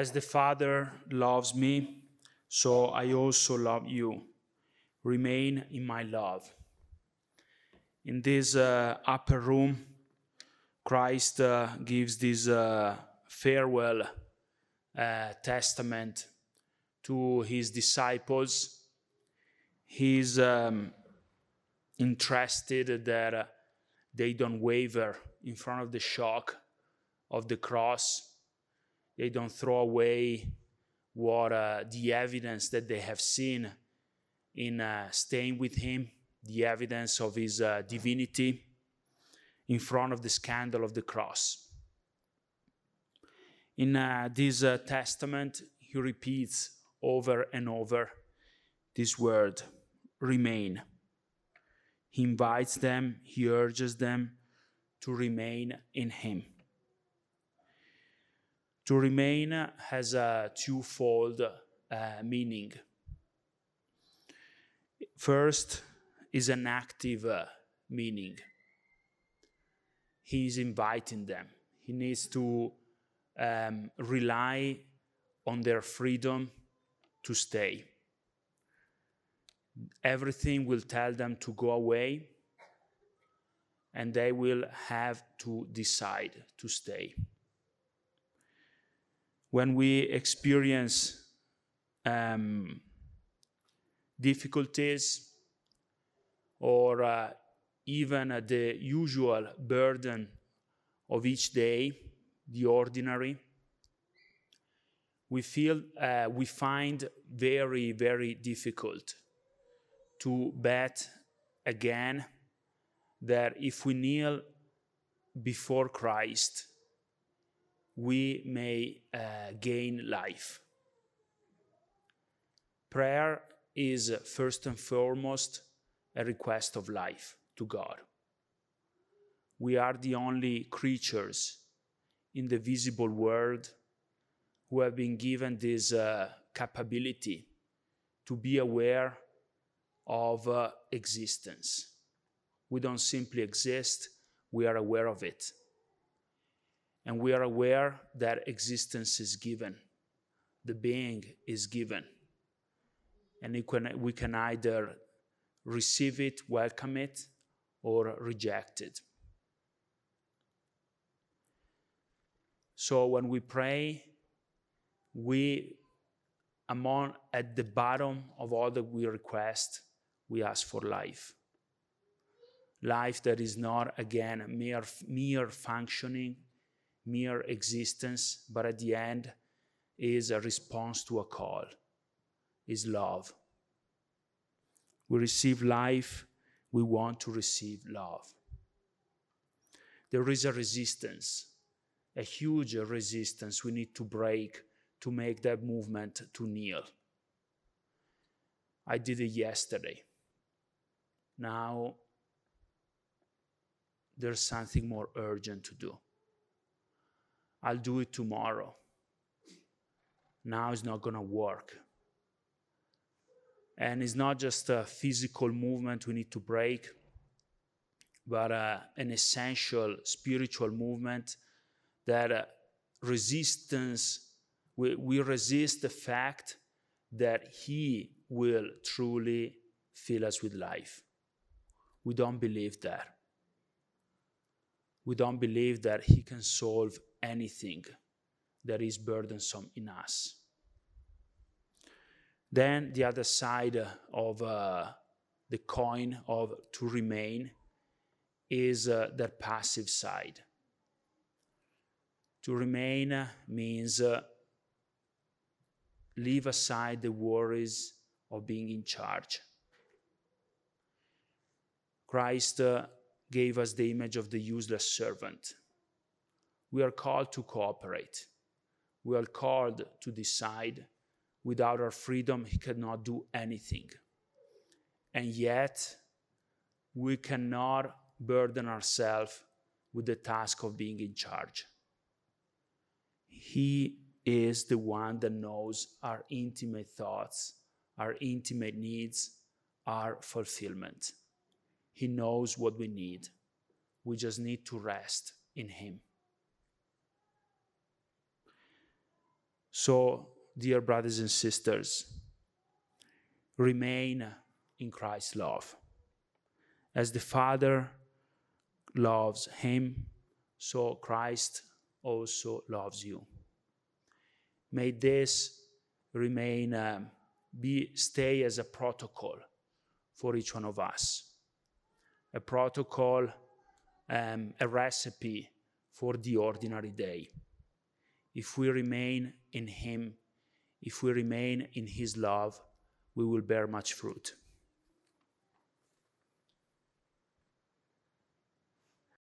As the Father loves me, so I also love you. Remain in my love. In this uh, upper room, Christ uh, gives this uh, farewell uh, testament to his disciples. He's um, interested that uh, they don't waver in front of the shock of the cross. They don't throw away what uh, the evidence that they have seen in uh, staying with him, the evidence of his uh, divinity in front of the scandal of the cross. In uh, this uh, testament, he repeats over and over this word remain. He invites them, he urges them to remain in him. To remain has a twofold uh, meaning. First is an active uh, meaning. He is inviting them. He needs to um, rely on their freedom to stay. Everything will tell them to go away, and they will have to decide to stay. When we experience um, difficulties or uh, even uh, the usual burden of each day, the ordinary, we feel uh, we find very very difficult to bet again that if we kneel before Christ, we may uh, gain life. Prayer is first and foremost a request of life to God. We are the only creatures in the visible world who have been given this uh, capability to be aware of uh, existence. We don't simply exist, we are aware of it. And we are aware that existence is given, the being is given. And we can, we can either receive it, welcome it, or reject it. So when we pray, we among at the bottom of all that we request, we ask for life. Life that is not again mere mere functioning, mere existence, but at the end is a response to a call, is love. We receive life, we want to receive love. There is a resistance, a huge resistance we need to break to make that movement to kneel. I did it yesterday. Now there's something more urgent to do. I'll do it tomorrow. Now it's not going to work. And it's not just a physical movement we need to break, but uh, an essential spiritual movement that uh, resistance we, we resist the fact that He will truly fill us with life. We don't believe that. We don't believe that He can solve anything that is burdensome in us. Then the other side of uh, the coin of to remain is uh, that passive side. To remain means uh, leave aside the worries of being in charge. Christ uh, gave us the image of the useless servant. We are called to cooperate. We are called to decide. Without our freedom, He cannot do anything. And yet, we cannot burden ourselves with the task of being in charge. He is the one that knows our intimate thoughts, our intimate needs, our fulfillment. He knows what we need. We just need to rest in Him. So, dear brothers and sisters, remain in Christ's love. As the Father loves him, so Christ also loves you. May this remain, um, be, stay as a protocol for each one of us. A protocol, um, a recipe for the ordinary day. If we remain in Him, if we remain in His love, we will bear much fruit.